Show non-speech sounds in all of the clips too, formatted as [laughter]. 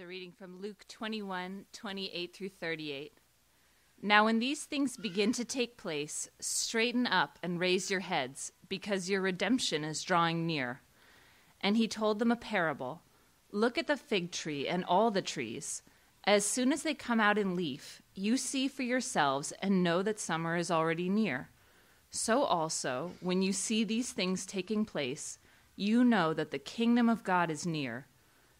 a reading from Luke 21 28 through 38. Now, when these things begin to take place, straighten up and raise your heads, because your redemption is drawing near. And he told them a parable Look at the fig tree and all the trees. As soon as they come out in leaf, you see for yourselves and know that summer is already near. So also, when you see these things taking place, you know that the kingdom of God is near.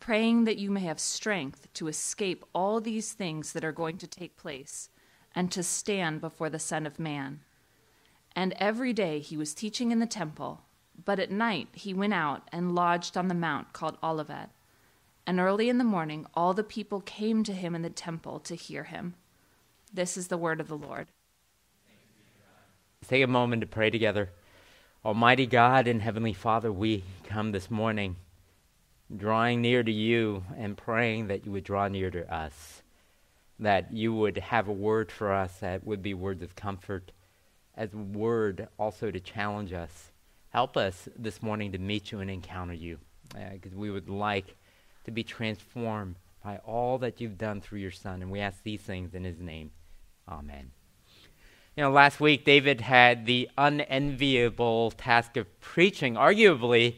praying that you may have strength to escape all these things that are going to take place and to stand before the Son of Man. And every day he was teaching in the temple, but at night he went out and lodged on the mount called Olivet. And early in the morning all the people came to him in the temple to hear him. This is the word of the Lord. Take a moment to pray together. Almighty God and Heavenly Father, we come this morning drawing near to you and praying that you would draw near to us, that you would have a word for us that would be words of comfort, as a word also to challenge us. Help us this morning to meet you and encounter you, because uh, we would like to be transformed by all that you've done through your Son. And we ask these things in his name. Amen. You know, last week David had the unenviable task of preaching, arguably,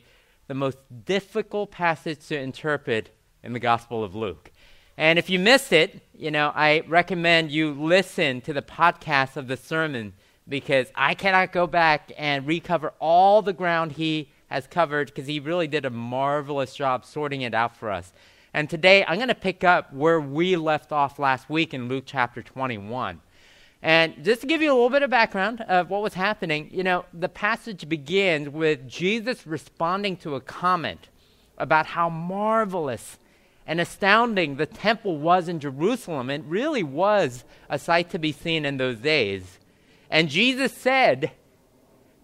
the most difficult passage to interpret in the Gospel of Luke. And if you missed it, you know, I recommend you listen to the podcast of the sermon because I cannot go back and recover all the ground he has covered because he really did a marvelous job sorting it out for us. And today I'm going to pick up where we left off last week in Luke chapter 21. And just to give you a little bit of background of what was happening, you know, the passage begins with Jesus responding to a comment about how marvelous and astounding the temple was in Jerusalem. It really was a sight to be seen in those days. And Jesus said,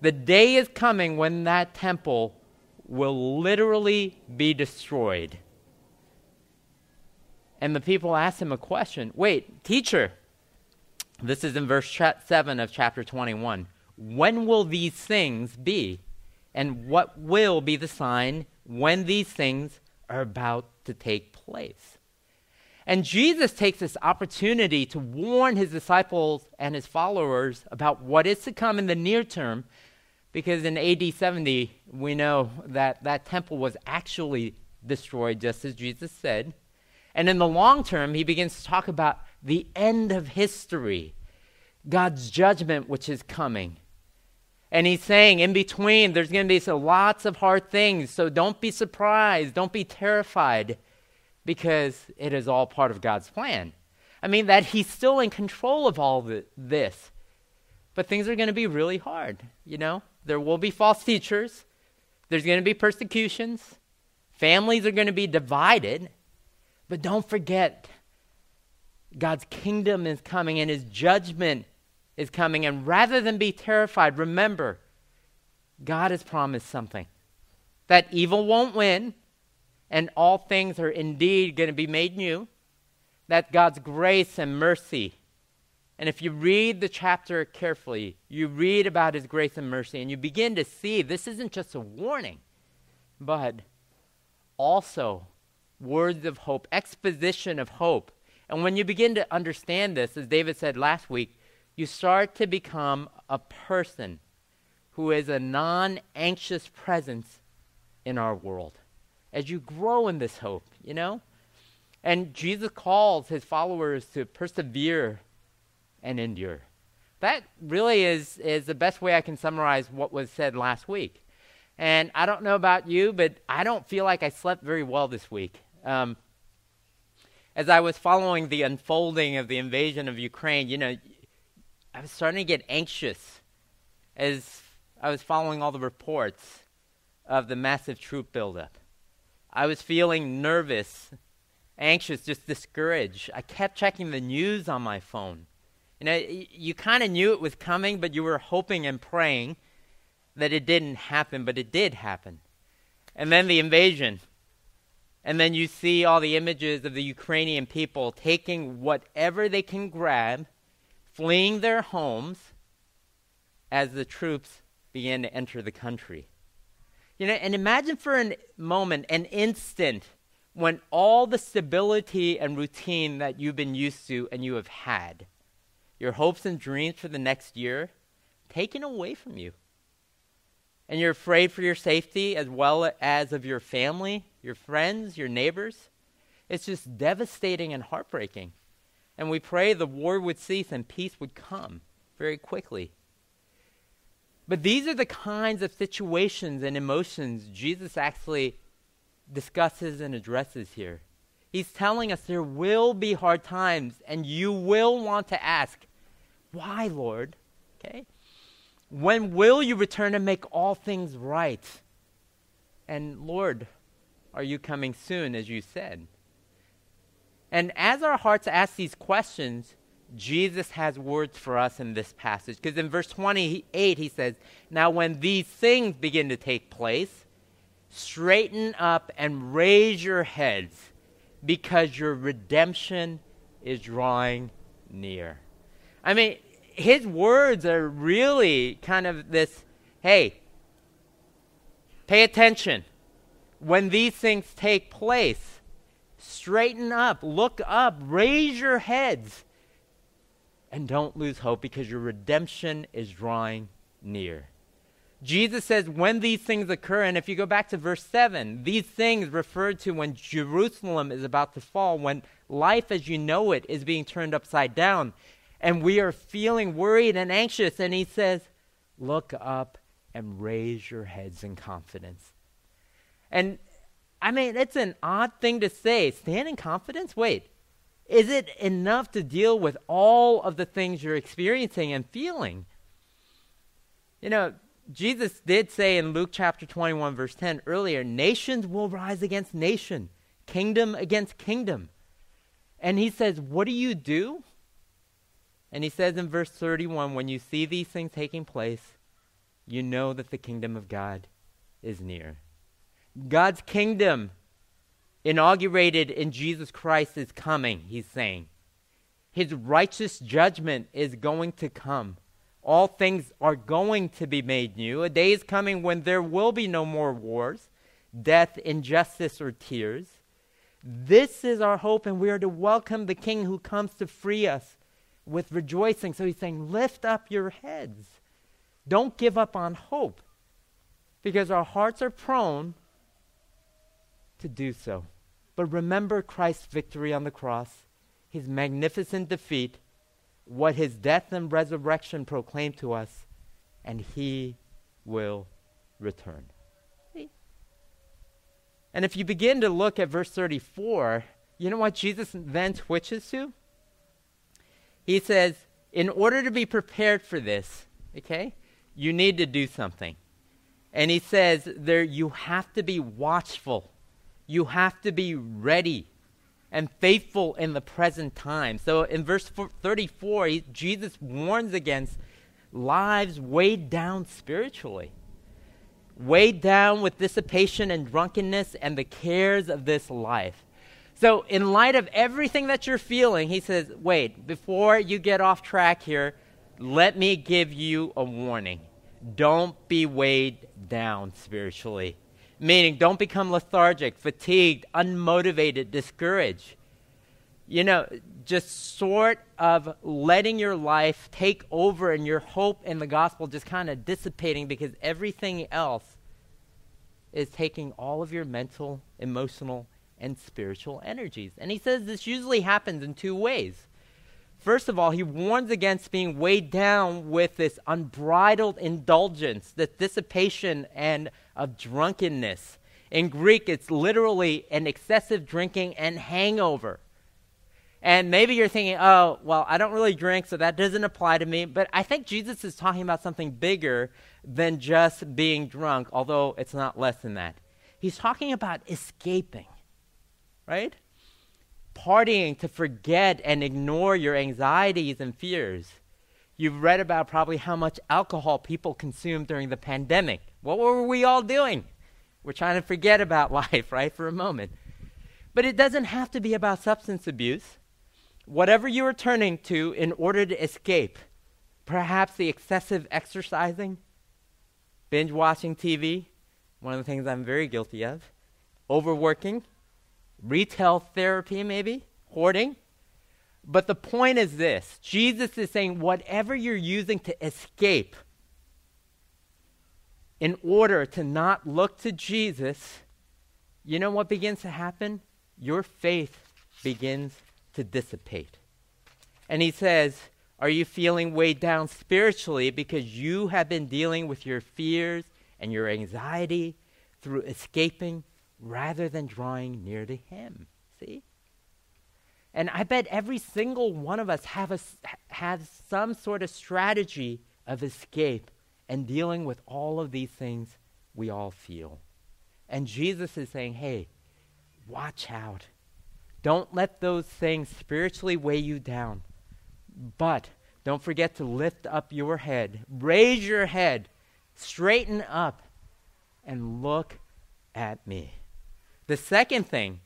The day is coming when that temple will literally be destroyed. And the people asked him a question Wait, teacher, this is in verse 7 of chapter 21. When will these things be? And what will be the sign when these things are about to take place? And Jesus takes this opportunity to warn his disciples and his followers about what is to come in the near term, because in AD 70, we know that that temple was actually destroyed, just as Jesus said. And in the long term, he begins to talk about the end of history, God's judgment, which is coming. And he's saying, in between, there's going to be so lots of hard things. So don't be surprised. Don't be terrified because it is all part of God's plan. I mean, that he's still in control of all the, this. But things are going to be really hard, you know? There will be false teachers, there's going to be persecutions, families are going to be divided. But don't forget God's kingdom is coming and his judgment is coming. And rather than be terrified, remember, God has promised something that evil won't win and all things are indeed going to be made new. That God's grace and mercy. And if you read the chapter carefully, you read about his grace and mercy, and you begin to see this isn't just a warning, but also words of hope, exposition of hope and when you begin to understand this, as David said last week, you start to become a person who is a non anxious presence in our world. As you grow in this hope, you know? And Jesus calls his followers to persevere and endure. That really is, is the best way I can summarize what was said last week. And I don't know about you, but I don't feel like I slept very well this week. Um, as I was following the unfolding of the invasion of Ukraine, you know, I was starting to get anxious as I was following all the reports of the massive troop buildup. I was feeling nervous anxious, just discouraged. I kept checking the news on my phone. You know, you kind of knew it was coming, but you were hoping and praying that it didn't happen, but it did happen. And then the invasion. And then you see all the images of the Ukrainian people taking whatever they can grab, fleeing their homes as the troops begin to enter the country. You know, and imagine for a moment, an instant, when all the stability and routine that you've been used to and you have had, your hopes and dreams for the next year, taken away from you. And you're afraid for your safety as well as of your family, your friends, your neighbors. It's just devastating and heartbreaking. And we pray the war would cease and peace would come very quickly. But these are the kinds of situations and emotions Jesus actually discusses and addresses here. He's telling us there will be hard times, and you will want to ask, Why, Lord? Okay? When will you return and make all things right? And Lord, are you coming soon, as you said? And as our hearts ask these questions, Jesus has words for us in this passage. Because in verse 28, he says, Now when these things begin to take place, straighten up and raise your heads, because your redemption is drawing near. I mean, his words are really kind of this hey, pay attention. When these things take place, straighten up, look up, raise your heads and don't lose hope because your redemption is drawing near. Jesus says, when these things occur, and if you go back to verse 7, these things referred to when Jerusalem is about to fall, when life as you know it is being turned upside down, and we are feeling worried and anxious. And he says, Look up and raise your heads in confidence. And I mean, it's an odd thing to say. Stand in confidence? Wait, is it enough to deal with all of the things you're experiencing and feeling? You know, Jesus did say in Luke chapter 21, verse 10 earlier, nations will rise against nation, kingdom against kingdom. And he says, What do you do? And he says in verse 31, when you see these things taking place, you know that the kingdom of God is near. God's kingdom inaugurated in Jesus Christ is coming, he's saying. His righteous judgment is going to come. All things are going to be made new. A day is coming when there will be no more wars, death, injustice, or tears. This is our hope, and we are to welcome the King who comes to free us with rejoicing. So he's saying, Lift up your heads. Don't give up on hope, because our hearts are prone to do so. But remember Christ's victory on the cross, his magnificent defeat, what his death and resurrection proclaim to us, and he will return. And if you begin to look at verse 34, you know what Jesus then switches to? He says, in order to be prepared for this, okay, you need to do something. And he says there you have to be watchful you have to be ready and faithful in the present time. So in verse 34, he, Jesus warns against lives weighed down spiritually, weighed down with dissipation and drunkenness and the cares of this life. So, in light of everything that you're feeling, he says, wait, before you get off track here, let me give you a warning. Don't be weighed down spiritually. Meaning, don't become lethargic, fatigued, unmotivated, discouraged. You know, just sort of letting your life take over and your hope in the gospel just kind of dissipating because everything else is taking all of your mental, emotional, and spiritual energies. And he says this usually happens in two ways. First of all, he warns against being weighed down with this unbridled indulgence, this dissipation and of drunkenness. In Greek, it's literally an excessive drinking and hangover. And maybe you're thinking, oh, well, I don't really drink, so that doesn't apply to me. But I think Jesus is talking about something bigger than just being drunk, although it's not less than that. He's talking about escaping, right? partying to forget and ignore your anxieties and fears. You've read about probably how much alcohol people consumed during the pandemic. What were we all doing? We're trying to forget about [laughs] life, right, for a moment. But it doesn't have to be about substance abuse. Whatever you are turning to in order to escape, perhaps the excessive exercising, binge watching TV, one of the things I'm very guilty of, overworking, retail therapy, maybe, hoarding. But the point is this Jesus is saying, whatever you're using to escape, in order to not look to Jesus, you know what begins to happen? Your faith begins to dissipate. And he says, Are you feeling weighed down spiritually because you have been dealing with your fears and your anxiety through escaping rather than drawing near to Him. See? And I bet every single one of us have a, has some sort of strategy of escape and dealing with all of these things we all feel. And Jesus is saying, hey, watch out. Don't let those things spiritually weigh you down. But don't forget to lift up your head, raise your head, straighten up, and look at me. The second thing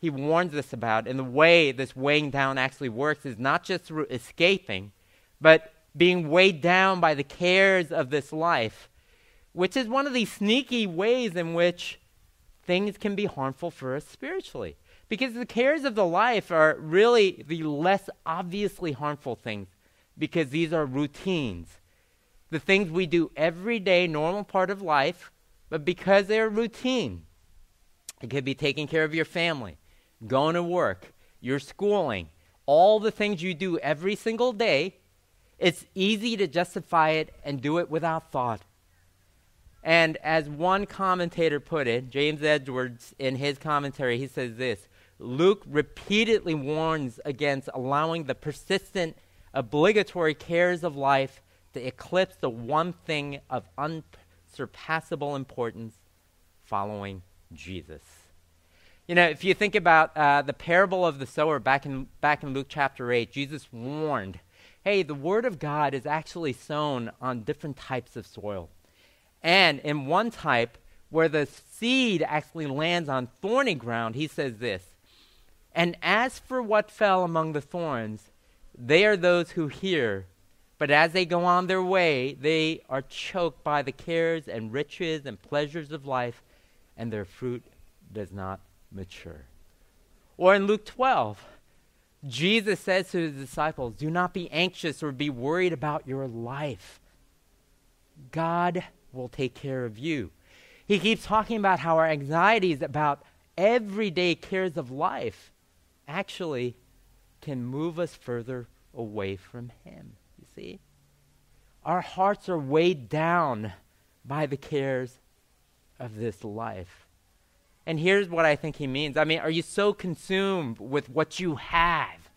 he warns us about, and the way this weighing down actually works, is not just through escaping, but being weighed down by the cares of this life, which is one of these sneaky ways in which things can be harmful for us spiritually. Because the cares of the life are really the less obviously harmful things, because these are routines. The things we do every day, normal part of life, but because they're routine, it could be taking care of your family, going to work, your schooling, all the things you do every single day. It's easy to justify it and do it without thought. And as one commentator put it, James Edwards, in his commentary, he says this Luke repeatedly warns against allowing the persistent, obligatory cares of life to eclipse the one thing of unsurpassable importance following Jesus. You know, if you think about uh, the parable of the sower back in, back in Luke chapter 8, Jesus warned hey, the word of God is actually sown on different types of soil. And in one type, where the seed actually lands on thorny ground, he says this And as for what fell among the thorns, they are those who hear, but as they go on their way, they are choked by the cares and riches and pleasures of life, and their fruit does not mature. Or in Luke 12, Jesus says to his disciples, Do not be anxious or be worried about your life. God will take care of you. He keeps talking about how our anxieties about everyday cares of life actually can move us further away from Him. You see? Our hearts are weighed down by the cares of this life. And here's what I think he means. I mean, are you so consumed with what you have?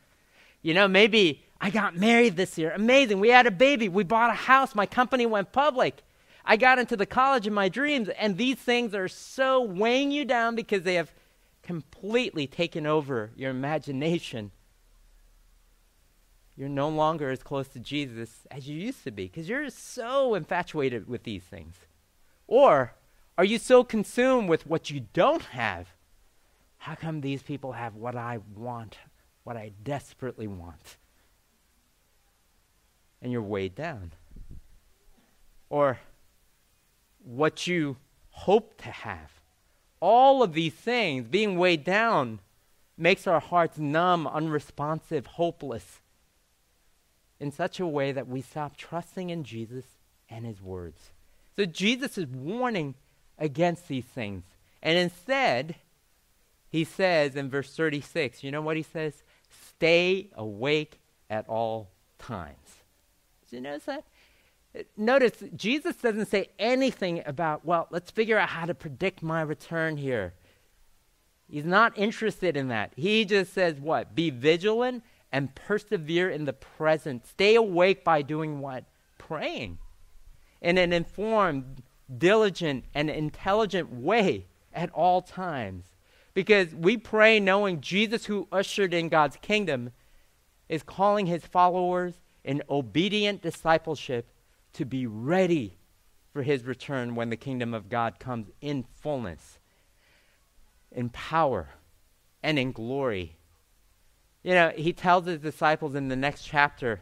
You know, maybe I got married this year. Amazing. We had a baby. We bought a house. My company went public. I got into the college of my dreams. And these things are so weighing you down because they have completely taken over your imagination. You're no longer as close to Jesus as you used to be because you're so infatuated with these things. Or are you so consumed with what you don't have? How come these people have what I want, what I desperately want? And you're weighed down. Or what you hope to have. All of these things, being weighed down, makes our hearts numb, unresponsive, hopeless, in such a way that we stop trusting in Jesus and his words. So Jesus is warning against these things. And instead, he says in verse 36, you know what he says? Stay awake at all times. Did you notice that? Notice, Jesus doesn't say anything about, well, let's figure out how to predict my return here. He's not interested in that. He just says, what? Be vigilant and persevere in the present. Stay awake by doing what? Praying. In an informed, diligent, and intelligent way at all times. Because we pray knowing Jesus, who ushered in God's kingdom, is calling his followers in obedient discipleship to be ready for his return when the kingdom of God comes in fullness, in power, and in glory. You know, he tells his disciples in the next chapter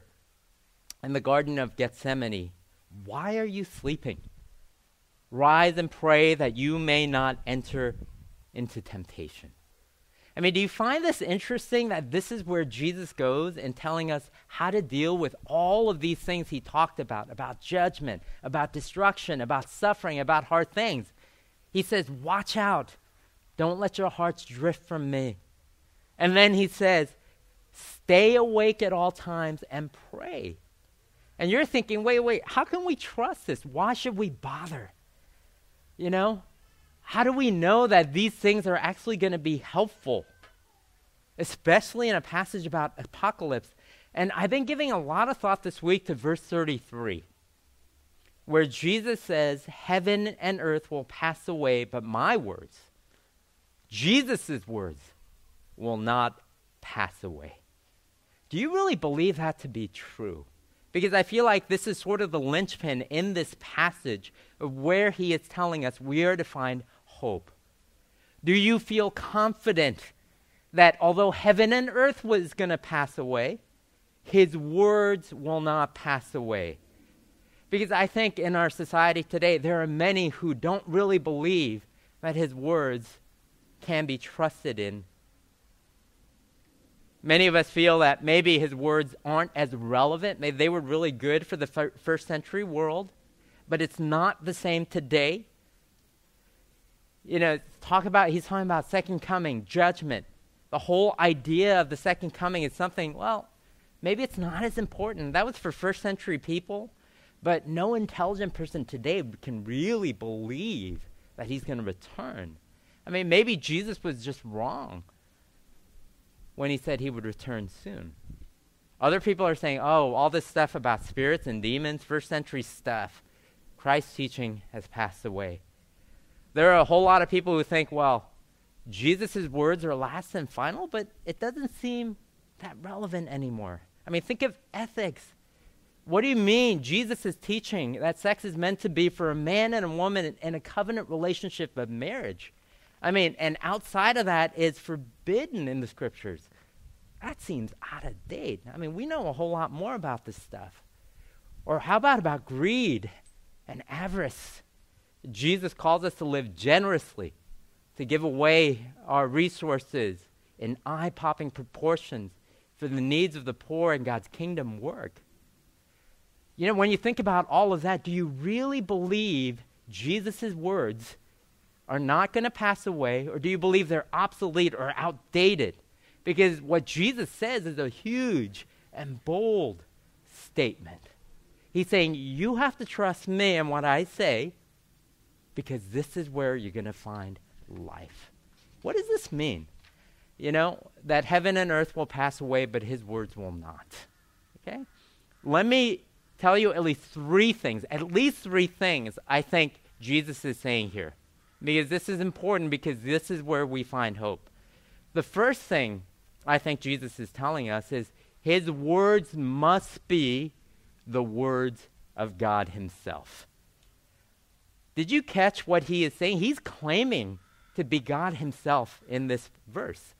in the Garden of Gethsemane, Why are you sleeping? Rise and pray that you may not enter into temptation. I mean, do you find this interesting that this is where Jesus goes in telling us how to deal with all of these things he talked about about judgment, about destruction, about suffering, about hard things? He says, Watch out. Don't let your hearts drift from me. And then he says, Stay awake at all times and pray. And you're thinking, wait, wait, how can we trust this? Why should we bother? You know? How do we know that these things are actually going to be helpful? Especially in a passage about apocalypse. And I've been giving a lot of thought this week to verse 33, where Jesus says, Heaven and earth will pass away, but my words, Jesus' words, will not pass away. Do you really believe that to be true? Because I feel like this is sort of the linchpin in this passage of where he is telling us we are to find hope? Do you feel confident that although heaven and earth was going to pass away, his words will not pass away? Because I think in our society today, there are many who don't really believe that his words can be trusted in. Many of us feel that maybe his words aren't as relevant. Maybe they were really good for the first century world, but it's not the same today you know, talk about, he's talking about second coming, judgment. The whole idea of the second coming is something, well, maybe it's not as important. That was for first century people, but no intelligent person today can really believe that he's going to return. I mean, maybe Jesus was just wrong when he said he would return soon. Other people are saying, oh, all this stuff about spirits and demons, first century stuff, Christ's teaching has passed away. There are a whole lot of people who think, well, Jesus' words are last and final, but it doesn't seem that relevant anymore. I mean, think of ethics. What do you mean Jesus is teaching that sex is meant to be for a man and a woman in a covenant relationship of marriage? I mean, and outside of that is forbidden in the scriptures. That seems out of date. I mean, we know a whole lot more about this stuff. Or how about about greed and avarice Jesus calls us to live generously, to give away our resources in eye popping proportions for the needs of the poor and God's kingdom work. You know, when you think about all of that, do you really believe Jesus' words are not going to pass away, or do you believe they're obsolete or outdated? Because what Jesus says is a huge and bold statement. He's saying, You have to trust me and what I say, because this is where you're going to find life. What does this mean? You know, that heaven and earth will pass away, but his words will not. Okay? Let me tell you at least three things, at least three things I think Jesus is saying here. Because this is important, because this is where we find hope. The first thing I think Jesus is telling us is his words must be the words of God himself. Did you catch what he is saying? He's claiming to be God himself in this verse.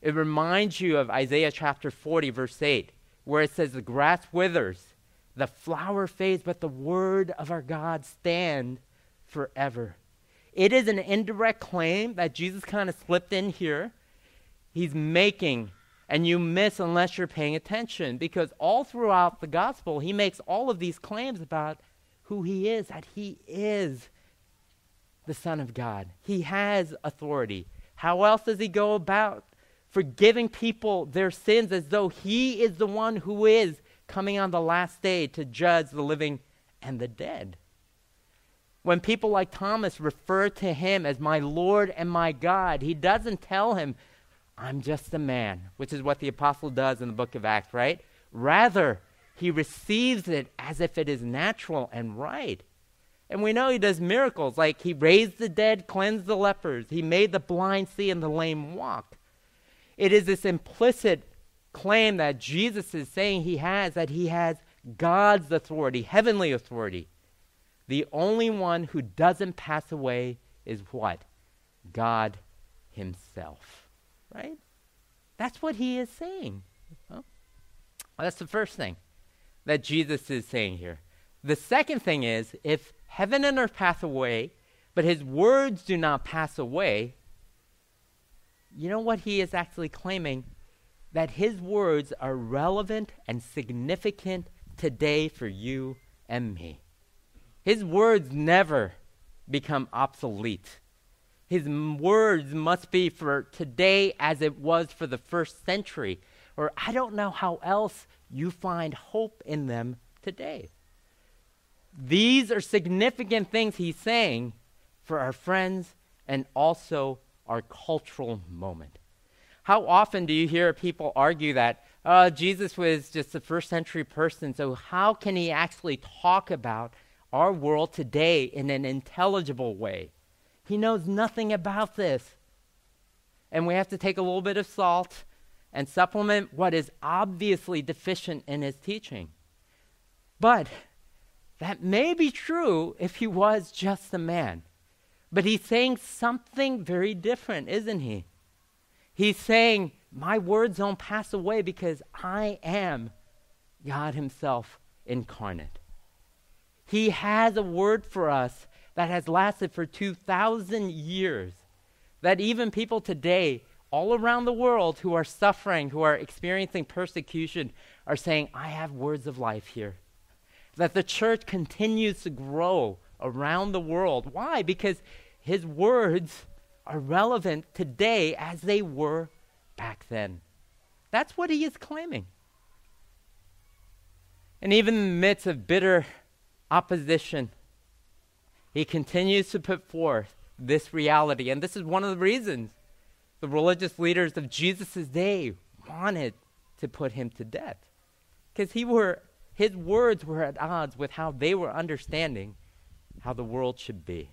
It reminds you of Isaiah chapter 40, verse 8, where it says, The grass withers, the flower fades, but the word of our God stand forever. It is an indirect claim that Jesus kind of slipped in here. He's making, and you miss unless you're paying attention, because all throughout the gospel, he makes all of these claims about who he is, that he is the Son of God. He has authority. How else does he go about forgiving people their sins as though he is the one who is coming on the last day to judge the living and the dead? When people like Thomas refer to him as my Lord and my God, he doesn't tell him, I'm just a man, which is what the apostle does in the book of Acts, right? Rather, he receives it as if it is natural and right. And we know he does miracles like he raised the dead, cleansed the lepers, he made the blind see and the lame walk. It is this implicit claim that Jesus is saying he has that he has God's authority, heavenly authority. The only one who doesn't pass away is what? God himself. Right? That's what he is saying. Well, that's the first thing that Jesus is saying here. The second thing is if heaven and earth pass away, but his words do not pass away, you know what he is actually claiming? That his words are relevant and significant today for you and me. His words never become obsolete. His words must be for today as it was for the first century. Or I don't know how else you find hope in them today. These are significant things he's saying for our friends and also our cultural moment. How often do you hear people argue that uh, Jesus was just a first century person, so how can he actually talk about our world today in an intelligible way? He knows nothing about this. And we have to take a little bit of salt and supplement what is obviously deficient in his teaching. But that may be true if he was just a man. But he's saying something very different, isn't he? He's saying, My words don't pass away because I am God Himself incarnate. He has a word for us that has lasted for 2,000 years, that even people today, all around the world who are suffering, who are experiencing persecution, are saying, I have words of life here. That the church continues to grow around the world. Why? Because his words are relevant today as they were back then. That's what he is claiming. And even in the midst of bitter opposition, he continues to put forth this reality. And this is one of the reasons the religious leaders of Jesus' day wanted to put him to death. Because he were his words were at odds with how they were understanding how the world should be.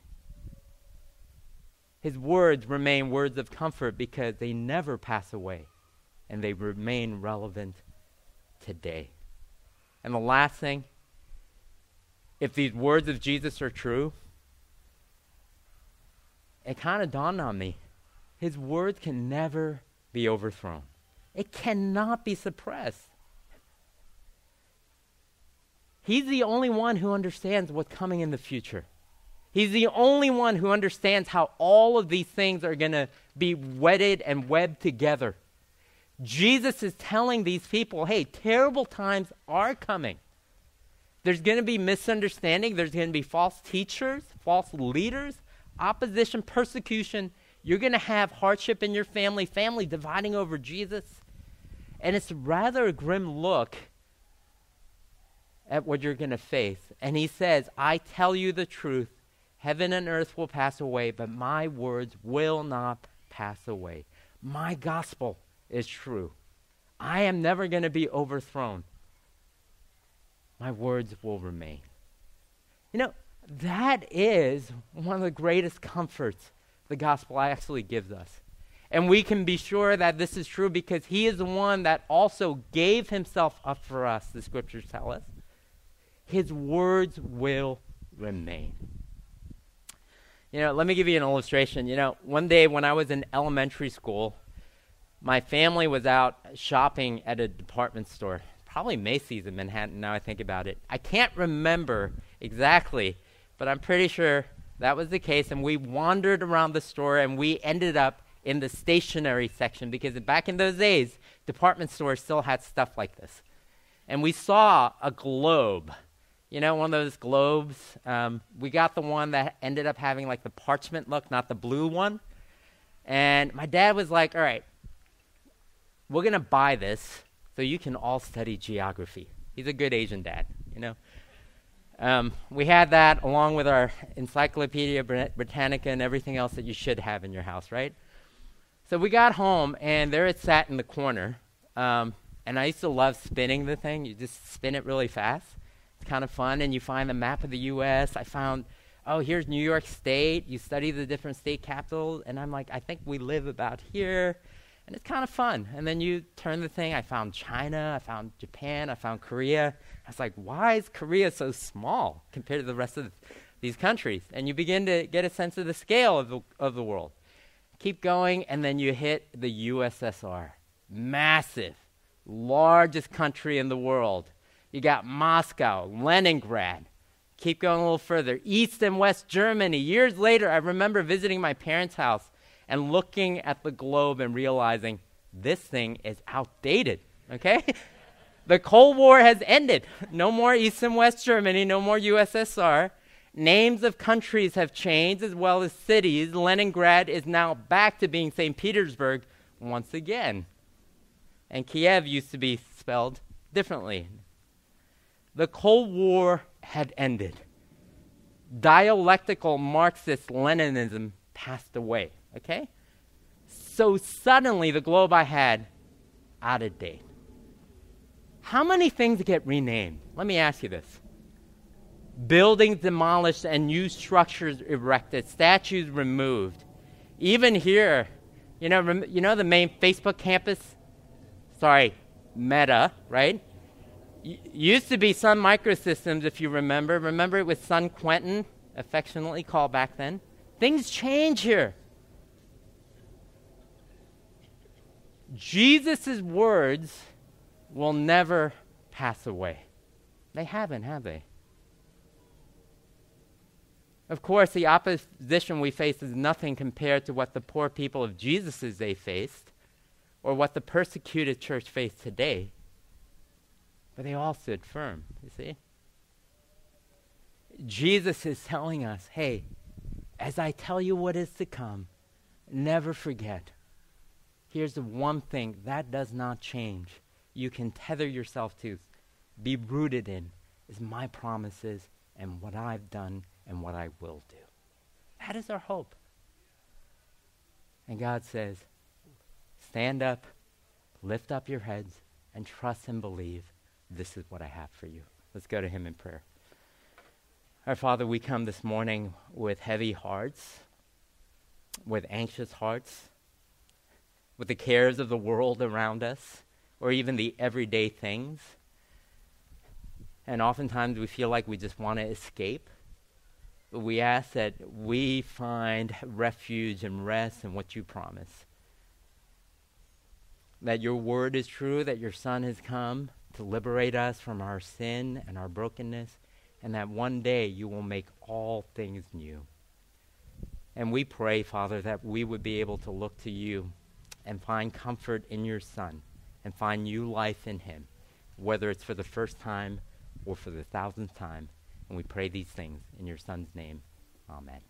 His words remain words of comfort because they never pass away and they remain relevant today. And the last thing, if these words of Jesus are true, it kind of dawned on me. His words can never be overthrown, it cannot be suppressed. He's the only one who understands what's coming in the future. He's the only one who understands how all of these things are going to be wedded and webbed together. Jesus is telling these people hey, terrible times are coming. There's going to be misunderstanding, there's going to be false teachers, false leaders, opposition, persecution. You're going to have hardship in your family, family dividing over Jesus. And it's rather a grim look at what you're going to face. And he says, I tell you the truth. Heaven and earth will pass away, but my words will not pass away. My gospel is true. I am never going to be overthrown. My words will remain. You know, that is one of the greatest comforts the gospel actually gives us. And we can be sure that this is true because he is the one that also gave himself up for us, the scriptures tell us. His words will remain. You know, let me give you an illustration. You know, one day when I was in elementary school, my family was out shopping at a department store, probably Macy's in Manhattan now I think about it. I can't remember exactly but I'm pretty sure that was the case. And we wandered around the store and we ended up in the stationery section because back in those days, department stores still had stuff like this. And we saw a globe. You know, one of those globes. Um, we got the one that ended up having like the parchment look, not the blue one. And my dad was like, all right, we're going to buy this so you can all study geography. He's a good Asian dad, you know. Um, we had that along with our Encyclopedia Britannica and everything else that you should have in your house, right? So we got home, and there it sat in the corner. Um, and I used to love spinning the thing. You just spin it really fast. It's kind of fun, and you find the map of the U.S. I found oh, here's New York State. You study the different state capitals. And I'm like, I think we live about here. And it's kind of fun. And then you turn the thing. I found China. I found Japan. I found Korea. I was like, why is Korea so small compared to the rest of these countries? And you begin to get a sense of the scale of the, of the world. Keep going, and then you hit the USSR. Massive, largest country in the world. You got Moscow, Leningrad. Keep going a little further. East and West Germany. Years later, I remember visiting my parents' house and looking at the globe and realizing this thing is outdated. Okay? [laughs] the Cold War has ended. No more East and West Germany, no more USSR. Names of countries have changed as well as cities. Leningrad is now back to being St. Petersburg once again. And Kiev used to be spelled differently. The Cold War had ended. Dialectical Marxist Leninism passed away. Okay? So suddenly the globe I had out of date. How many things get renamed? Let me ask you this. Buildings demolished and new structures erected, statues removed. Even here, you know, rem- you know the main Facebook campus? Sorry, Meta, right? Y- used to be Sun Microsystems, if you remember. Remember it was Sun Quentin, affectionately called back then? Things change here. Jesus' words will never pass away. They haven't, have they? Of course, the opposition we face is nothing compared to what the poor people of Jesus' day faced or what the persecuted church faced today. But they all stood firm, you see? Jesus is telling us hey, as I tell you what is to come, never forget here's the one thing that does not change. You can tether yourself to, be rooted in, is my promises and what I've done and what I will do. That is our hope. And God says, stand up, lift up your heads, and trust and believe this is what I have for you. Let's go to Him in prayer. Our Father, we come this morning with heavy hearts, with anxious hearts with the cares of the world around us, or even the everyday things. And oftentimes we feel like we just want to escape. But we ask that we find refuge and rest in what you promise. That your word is true, that your Son has come to liberate us from our sin and our brokenness, and that one day you will make all things new. And we pray, Father, that we would be able to look to you and find comfort in your Son and find new life in him, whether it's for the first time or for the thousandth time. And we pray these things in your Son's name. Amen.